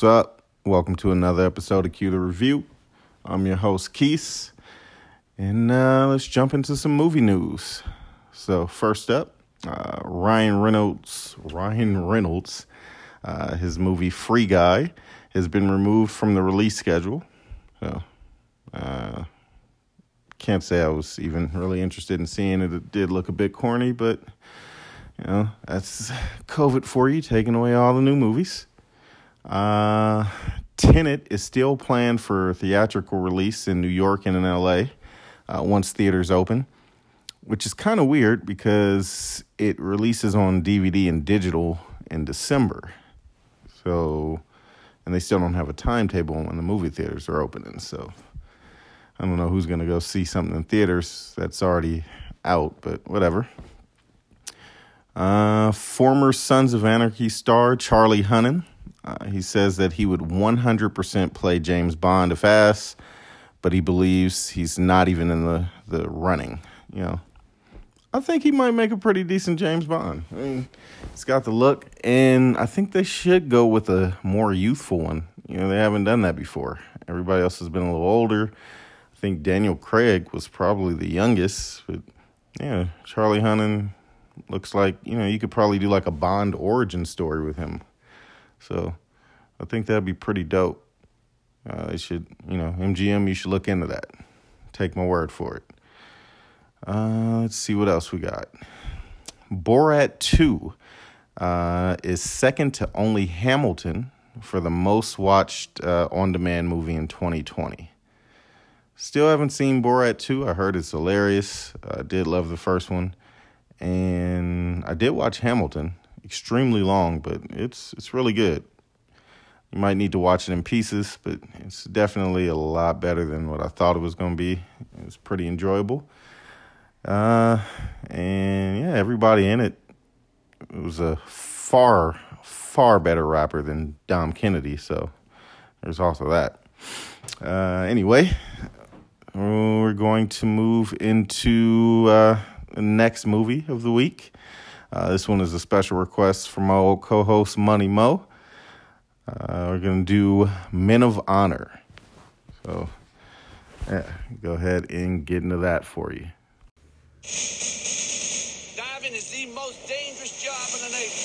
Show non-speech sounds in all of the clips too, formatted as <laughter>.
What's up? Welcome to another episode of Q the Review. I'm your host, Keith, and uh, let's jump into some movie news. So, first up, uh, Ryan Reynolds. Ryan Reynolds, uh, his movie Free Guy, has been removed from the release schedule. So, uh, can't say I was even really interested in seeing it. It did look a bit corny, but you know that's COVID for you, taking away all the new movies. Uh, Tenet is still planned for theatrical release in New York and in LA uh, once theaters open, which is kind of weird because it releases on DVD and digital in December. So, and they still don't have a timetable when the movie theaters are opening. So, I don't know who's going to go see something in theaters that's already out, but whatever. Uh, former Sons of Anarchy star Charlie Hunnam uh, he says that he would 100% play James Bond if asked, but he believes he's not even in the, the running. You know, I think he might make a pretty decent James Bond. I mean, he's got the look, and I think they should go with a more youthful one. You know, they haven't done that before. Everybody else has been a little older. I think Daniel Craig was probably the youngest, but yeah, Charlie Hunnam looks like you know you could probably do like a Bond origin story with him. So I think that'd be pretty dope. Uh, they should, you know, MGM, you should look into that. Take my word for it. Uh, let's see what else we got. Borat 2 uh, is second to only Hamilton for the most watched uh, on demand movie in 2020. Still haven't seen Borat 2. I heard it's hilarious. I did love the first one. And I did watch Hamilton extremely long, but it's it's really good. You might need to watch it in pieces, but it's definitely a lot better than what I thought it was going to be. It was pretty enjoyable. Uh, and yeah, everybody in it, it was a far, far better rapper than Dom Kennedy. So there's also that. Uh, anyway, we're going to move into uh, the next movie of the week. Uh, this one is a special request from my old co host, Money Mo. Uh, we're going to do Men of Honor. So, yeah, go ahead and get into that for you. Diving is the most dangerous job in the Navy.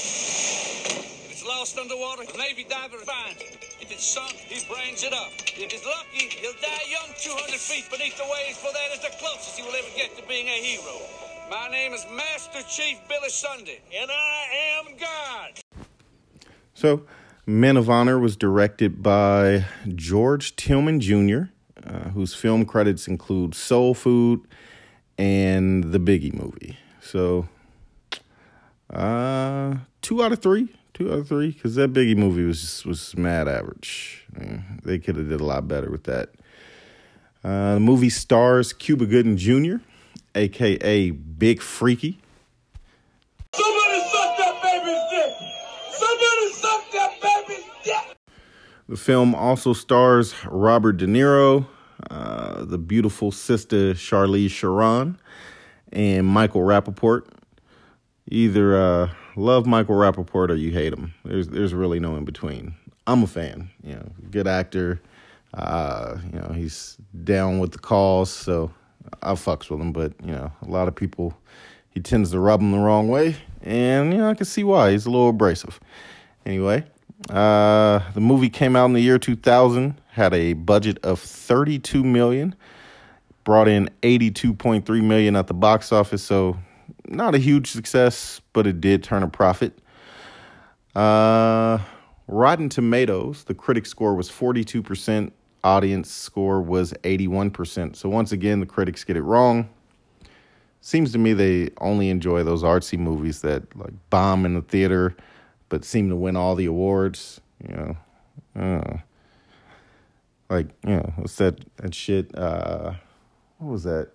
If it's lost underwater, the Navy diver finds it. If it's sunk, he brings it up. If he's lucky, he'll die young 200 feet beneath the waves, for that is the closest he will ever get to being a hero. My name is Master Chief Billy Sunday, and I am God. So, Men of Honor was directed by George Tillman Jr., uh, whose film credits include Soul Food and the Biggie movie. So, uh, two out of three, two out of three, because that Biggie movie was was mad average. They could have did a lot better with that. Uh, the movie stars Cuba Gooding Jr., aka Big Freaky. Somebody suck that baby's dick! Somebody suck that baby's dick! The film also stars Robert De Niro, uh, the beautiful sister Charlize Theron, and Michael Rapaport. Either uh, love Michael Rapaport or you hate him. There's there's really no in between. I'm a fan. You know, good actor. Uh, you know, he's down with the cause, so I fucks with him, but you know, a lot of people he tends to rub them the wrong way, and you know, I can see why. He's a little abrasive. Anyway, uh, the movie came out in the year 2000, had a budget of 32 million, brought in 82.3 million at the box office, so not a huge success, but it did turn a profit. Uh, Rotten Tomatoes, the critic score was 42% audience score was 81%. So once again, the critics get it wrong. Seems to me they only enjoy those artsy movies that like bomb in the theater but seem to win all the awards, you know. Uh, like, you know, what's that that shit uh what was that?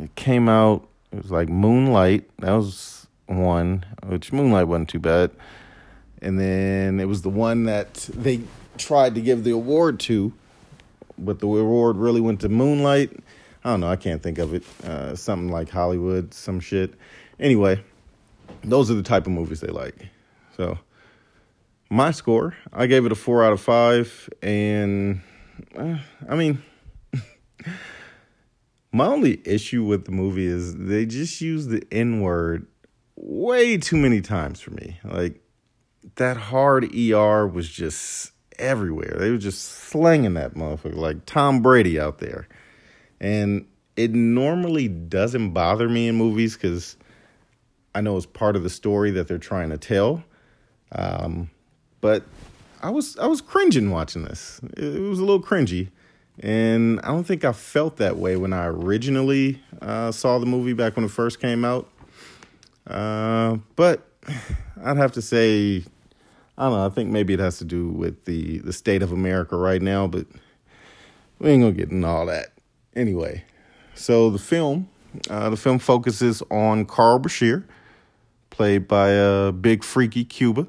It came out it was like Moonlight. That was one, which Moonlight wasn't too bad. And then it was the one that they tried to give the award to, but the award really went to Moonlight. I don't know. I can't think of it. Uh, something like Hollywood, some shit. Anyway, those are the type of movies they like. So, my score, I gave it a four out of five, and uh, I mean, <laughs> my only issue with the movie is they just use the N word way too many times for me. Like that hard ER was just everywhere. They were just slinging that motherfucker like Tom Brady out there. And it normally doesn't bother me in movies because I know it's part of the story that they're trying to tell. Um, but I was I was cringing watching this. It, was a little cringy, and I don't think I felt that way when I originally uh, saw the movie back when it first came out. Uh, but <sighs> I'd have to say I don't know. I think maybe it has to do with the the state of America right now, but we ain't gonna get into all that. Anyway, so the film, uh, the film focuses on Carl Brashear, played by uh, Big Freaky Cuba.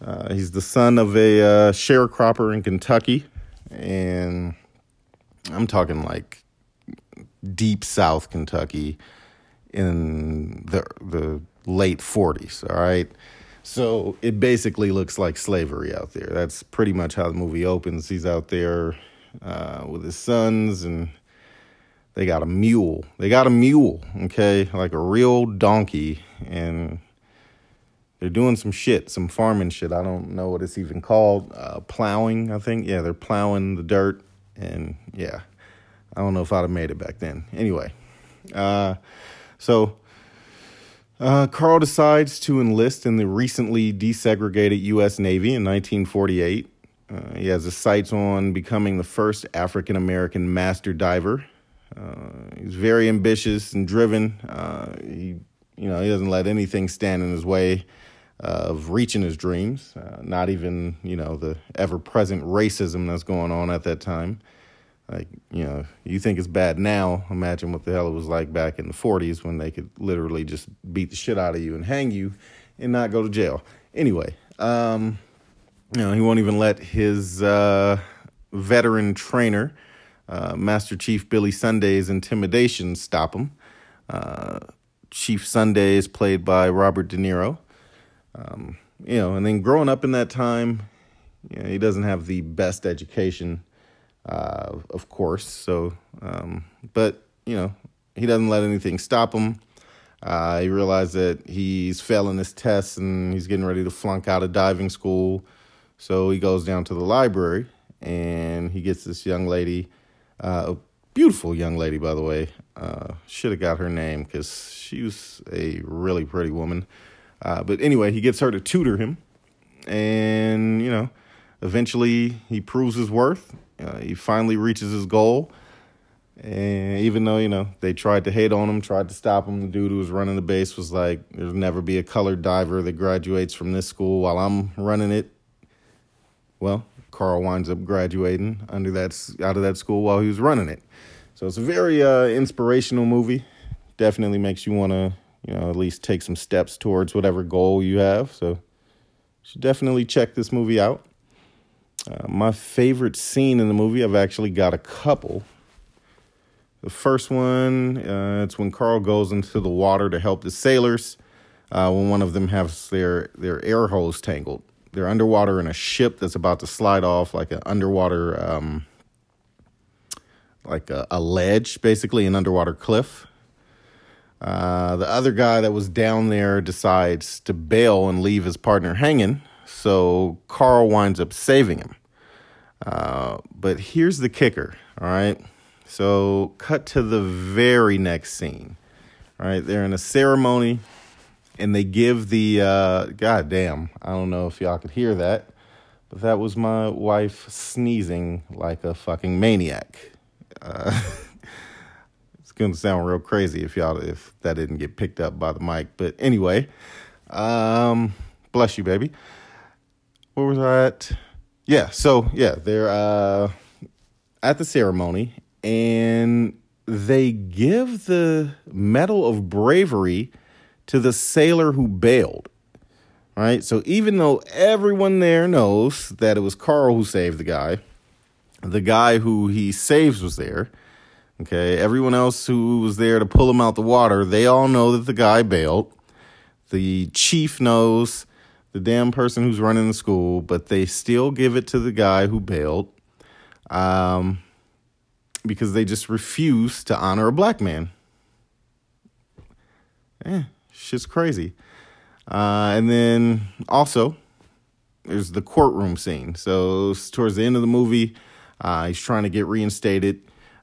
Uh, he's the son of a uh, sharecropper in Kentucky, and I'm talking like deep South Kentucky in the the late 40s. All right. So it basically looks like slavery out there. That's pretty much how the movie opens. He's out there uh, with his sons, and they got a mule. They got a mule, okay, like a real donkey, and they're doing some shit, some farming shit. I don't know what it's even called. Uh, plowing, I think. Yeah, they're plowing the dirt, and yeah, I don't know if I'd have made it back then. Anyway, uh, so uh, Carl decides to enlist in the recently desegregated U.S. Navy in 1948. Uh, he has his sights on becoming the first African American master diver. Uh, he's very ambitious and driven. Uh, he, you know, he doesn't let anything stand in his way of reaching his dreams. Uh, not even, you know, the ever-present racism that's going on at that time. Like, you know, you think it's bad now. Imagine what the hell it was like back in the 40s when they could literally just beat the shit out of you and hang you and not go to jail. Anyway, um, you know, he won't even let his uh, veteran trainer, uh, Master Chief Billy Sunday's intimidation stop him. Uh, Chief Sunday is played by Robert De Niro. Um, you know, and then growing up in that time, you know, he doesn't have the best education uh, of course. So, um, but you know, he doesn't let anything stop him. Uh, he realized that he's failing his tests and he's getting ready to flunk out of diving school. So he goes down to the library and he gets this young lady, uh, a beautiful young lady, by the way. Uh, should have got her name because she was a really pretty woman. Uh, but anyway, he gets her to tutor him. And, you know, eventually he proves his worth uh, he finally reaches his goal. And even though, you know, they tried to hate on him, tried to stop him, the dude who was running the base was like, there'll never be a colored diver that graduates from this school while I'm running it. Well, Carl winds up graduating under that out of that school while he was running it. So it's a very uh, inspirational movie. Definitely makes you want to, you know, at least take some steps towards whatever goal you have. So you should definitely check this movie out. Uh, my favorite scene in the movie, I've actually got a couple. The first one, uh, it's when Carl goes into the water to help the sailors uh, when one of them has their, their air hose tangled. They're underwater in a ship that's about to slide off like an underwater, um, like a, a, ledge, basically, an underwater cliff. Uh, the other guy that was down there decides to bail and leave his partner hanging so Carl winds up saving him. Uh, but here's the kicker, all right? So, cut to the very next scene. All right, they're in a ceremony and they give the uh goddamn, I don't know if y'all could hear that, but that was my wife sneezing like a fucking maniac. Uh, <laughs> it's gonna sound real crazy if y'all if that didn't get picked up by the mic. But anyway, um, bless you, baby where was I at? Yeah, so yeah, they're uh, at the ceremony and they give the Medal of Bravery to the sailor who bailed. Right? So even though everyone there knows that it was Carl who saved the guy, the guy who he saves was there. Okay, everyone else who was there to pull him out the water, they all know that the guy bailed. The chief knows the damn person who's running the school, but they still give it to the guy who bailed um, because they just refuse to honor a black man. Eh, shit's crazy. Uh, and then also, there's the courtroom scene. So towards the end of the movie, uh, he's trying to get reinstated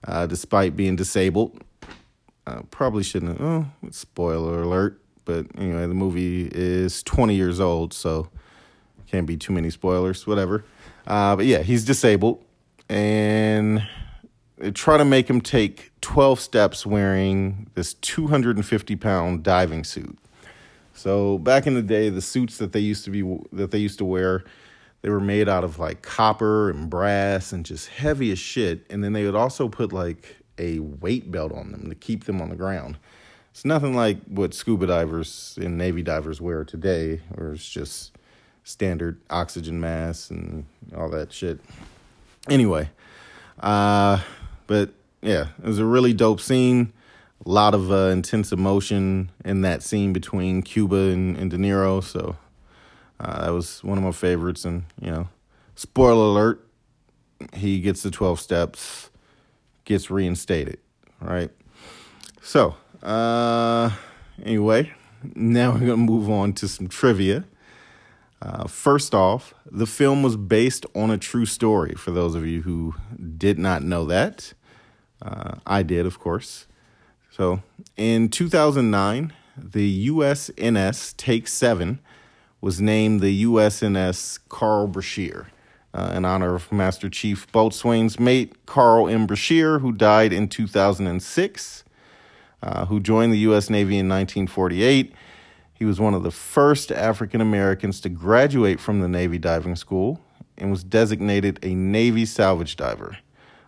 uh, despite being disabled. Uh, probably shouldn't. Have, oh, spoiler alert! But anyway, the movie is 20 years old, so can't be too many spoilers. Whatever. Uh, but yeah, he's disabled, and they try to make him take 12 steps wearing this 250 pound diving suit. So back in the day, the suits that they used to be that they used to wear, they were made out of like copper and brass and just heavy as shit. And then they would also put like a weight belt on them to keep them on the ground. It's nothing like what scuba divers and Navy divers wear today, where it's just standard oxygen mask and all that shit. Anyway, uh, but yeah, it was a really dope scene. A lot of uh, intense emotion in that scene between Cuba and, and De Niro. So uh, that was one of my favorites. And, you know, spoiler alert, he gets the 12 steps, gets reinstated, right? So, uh, anyway, now we're going to move on to some trivia. Uh, first off, the film was based on a true story, for those of you who did not know that. Uh, I did, of course. So, in 2009, the USNS Take 7 was named the USNS Carl Brashear uh, in honor of Master Chief Boatswain's mate, Carl M. Brashear, who died in 2006, uh, who joined the U.S. Navy in 1948 he was one of the first African Americans to graduate from the Navy diving school and was designated a Navy salvage diver.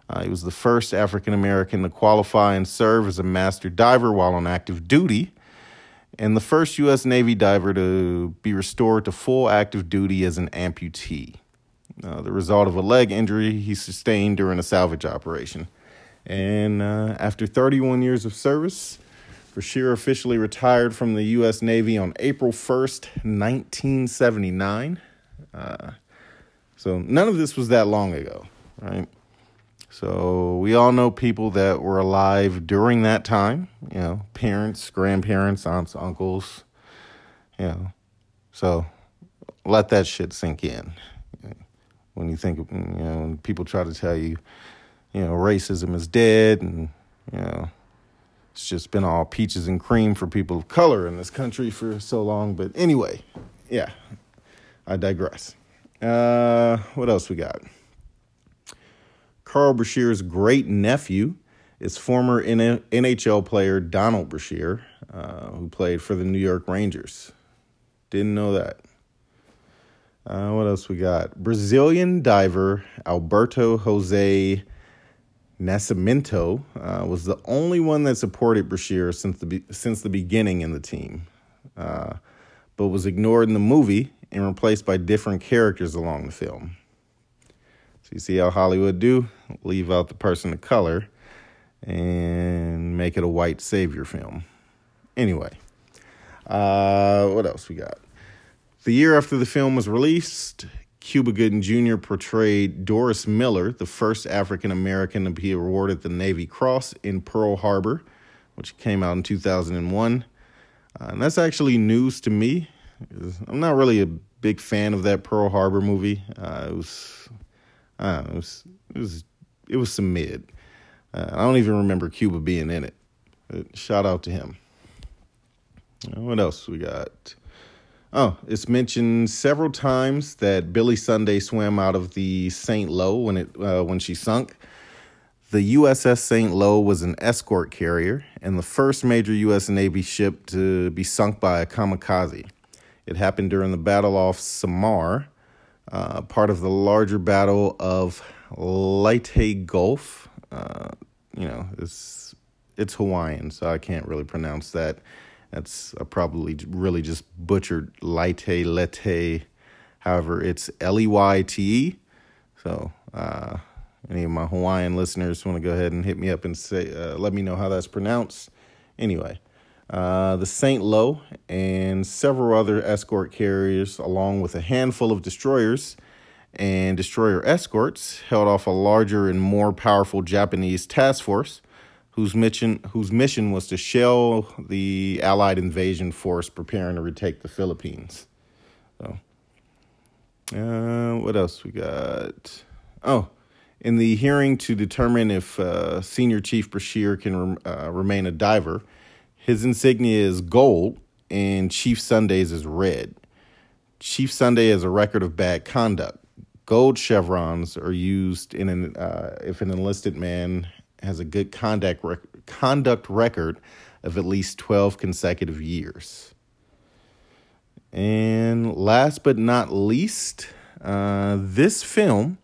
Uh, he was the first African American to qualify and serve as a master diver while on active duty, and the first U.S. Navy diver to be restored to full active duty as an amputee. Uh, the result of a leg injury he sustained during a salvage operation. And uh, after 31 years of service, Brashear officially retired from the U.S. Navy on April 1st, 1979. Uh, so none of this was that long ago, right? So we all know people that were alive during that time, you know, parents, grandparents, aunts, uncles, you know. So let that shit sink in. When you think, you know, when people try to tell you, you know, racism is dead and, you know, it's just been all peaches and cream for people of color in this country for so long. But anyway, yeah, I digress. Uh, what else we got? Carl Brashear's great nephew is former NHL player Donald Brashear, uh, who played for the New York Rangers. Didn't know that. Uh, what else we got? Brazilian diver Alberto Jose Nascimento uh, was the only one that supported Brashear since the be- since the beginning in the team, uh, but was ignored in the movie and replaced by different characters along the film. So you see how Hollywood do: leave out the person of color and make it a white savior film. Anyway, uh, what else we got? The year after the film was released, Cuba Gooding Jr. portrayed Doris Miller, the first African American to be awarded the Navy Cross in Pearl Harbor, which came out in 2001. Uh, and that's actually news to me. I'm not really a big fan of that Pearl Harbor movie. Uh, it was, it was, it was, it was some mid. Uh, I don't even remember Cuba being in it. But shout out to him. What else we got? Oh, it's mentioned several times that Billy Sunday swam out of the St. Lo when it uh, when she sunk. The USS St. Lo was an escort carrier and the first major U.S. Navy ship to be sunk by a kamikaze. It happened during the Battle off Samar, uh, part of the larger Battle of Leyte Gulf. Uh, you know, it's it's Hawaiian, so I can't really pronounce that. That's probably really just butchered Leyte Lete. However, it's L E Y T E. So, uh, any of my Hawaiian listeners want to go ahead and hit me up and say, uh, let me know how that's pronounced. Anyway, Uh, the St. Lo and several other escort carriers, along with a handful of destroyers and destroyer escorts, held off a larger and more powerful Japanese task force whose mission, whose mission was to shell the Allied invasion force preparing to retake the Philippines. So, uh, what else we got? Oh, in the hearing to determine if uh, Senior Chief Brashear can uh, remain a diver, his insignia is gold and Chief Sunday's is red. Chief Sunday has a record of bad conduct. Gold chevrons are used in an uh, if an enlisted man has a good conduct rec- conduct record of at least 12 consecutive years. And last but not least, uh, this film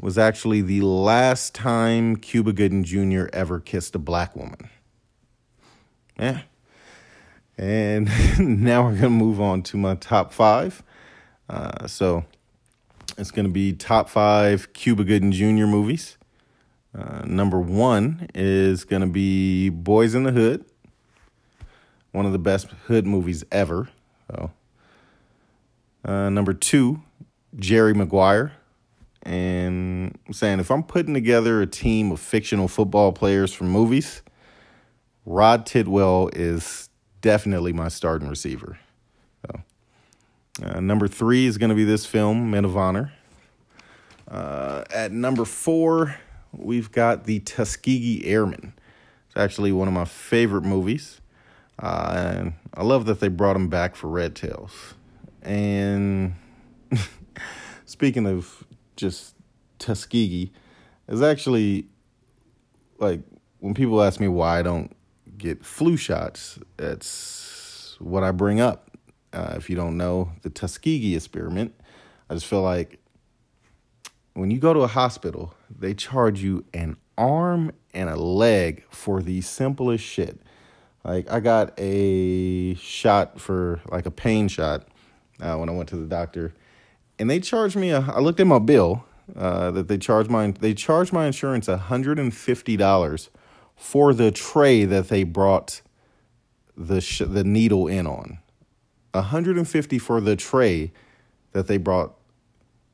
was actually the last time Cuba Gooding Jr. ever kissed a black woman. Yeah. And <laughs> now we're going to move on to my top five. Uh, so it's going to be top five Cuba Gooding Jr. movies. Uh, number one is going to be Boyz n the Hood, one of the best hood movies ever. So, uh, number two, Jerry Maguire. And I'm saying if I'm putting together a team of fictional football players from movies, Rod Tidwell is definitely my starting receiver. So, uh, number three is going to be this film, Men of Honor. Uh, at number four, we've got the Tuskegee Airmen. It's actually one of my favorite movies. Uh, and I love that they brought him back for Red Tails. And <laughs> speaking of just Tuskegee, is actually like when people ask me why I don't get flu shots, that's what I bring up. Uh, if you don't know the Tuskegee experiment, I just feel like when you go to a hospital, they charge you an arm and a leg for the simplest shit. Like I got a shot for like a pain shot uh, when I went to the doctor, and they charged me. A, I looked at my bill uh, that they charged my they charged my insurance hundred and fifty dollars for the tray that they brought the sh- the needle in on. 150 for the tray that they brought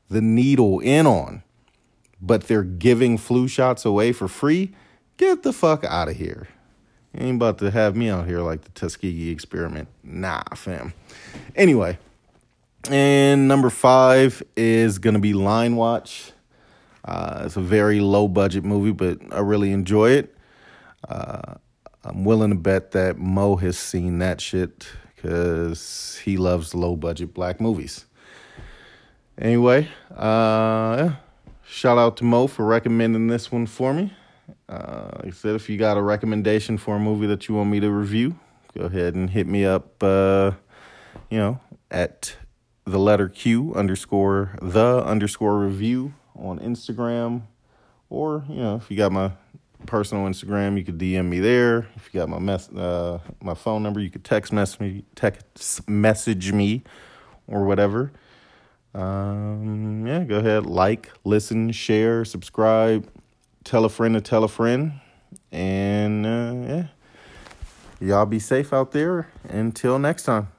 the needle in on. But they're giving flu shots away for free. Get the fuck out of here. You ain't about to have me out here like the Tuskegee experiment. Nah, fam. Anyway, and number five is going to be Line Watch. Uh, it's a very low budget movie, but I really enjoy it. Uh, I'm willing to bet that Mo has seen that shit because he loves low budget black movies. Anyway, uh, shout out to Mo for recommending this one for me. Uh, like I said, if you got a recommendation for a movie that you want me to review, go ahead and hit me up, uh, you know, at the letter Q underscore the underscore review on Instagram. Or, you know, if you got my personal Instagram, you could DM me there. If you got my mess, uh, my phone number, you could text message me, text message me, or whatever. Um, yeah, go ahead, like, listen, share, subscribe, tell a friend to tell a friend, and uh, yeah, y'all be safe out there. Until next time.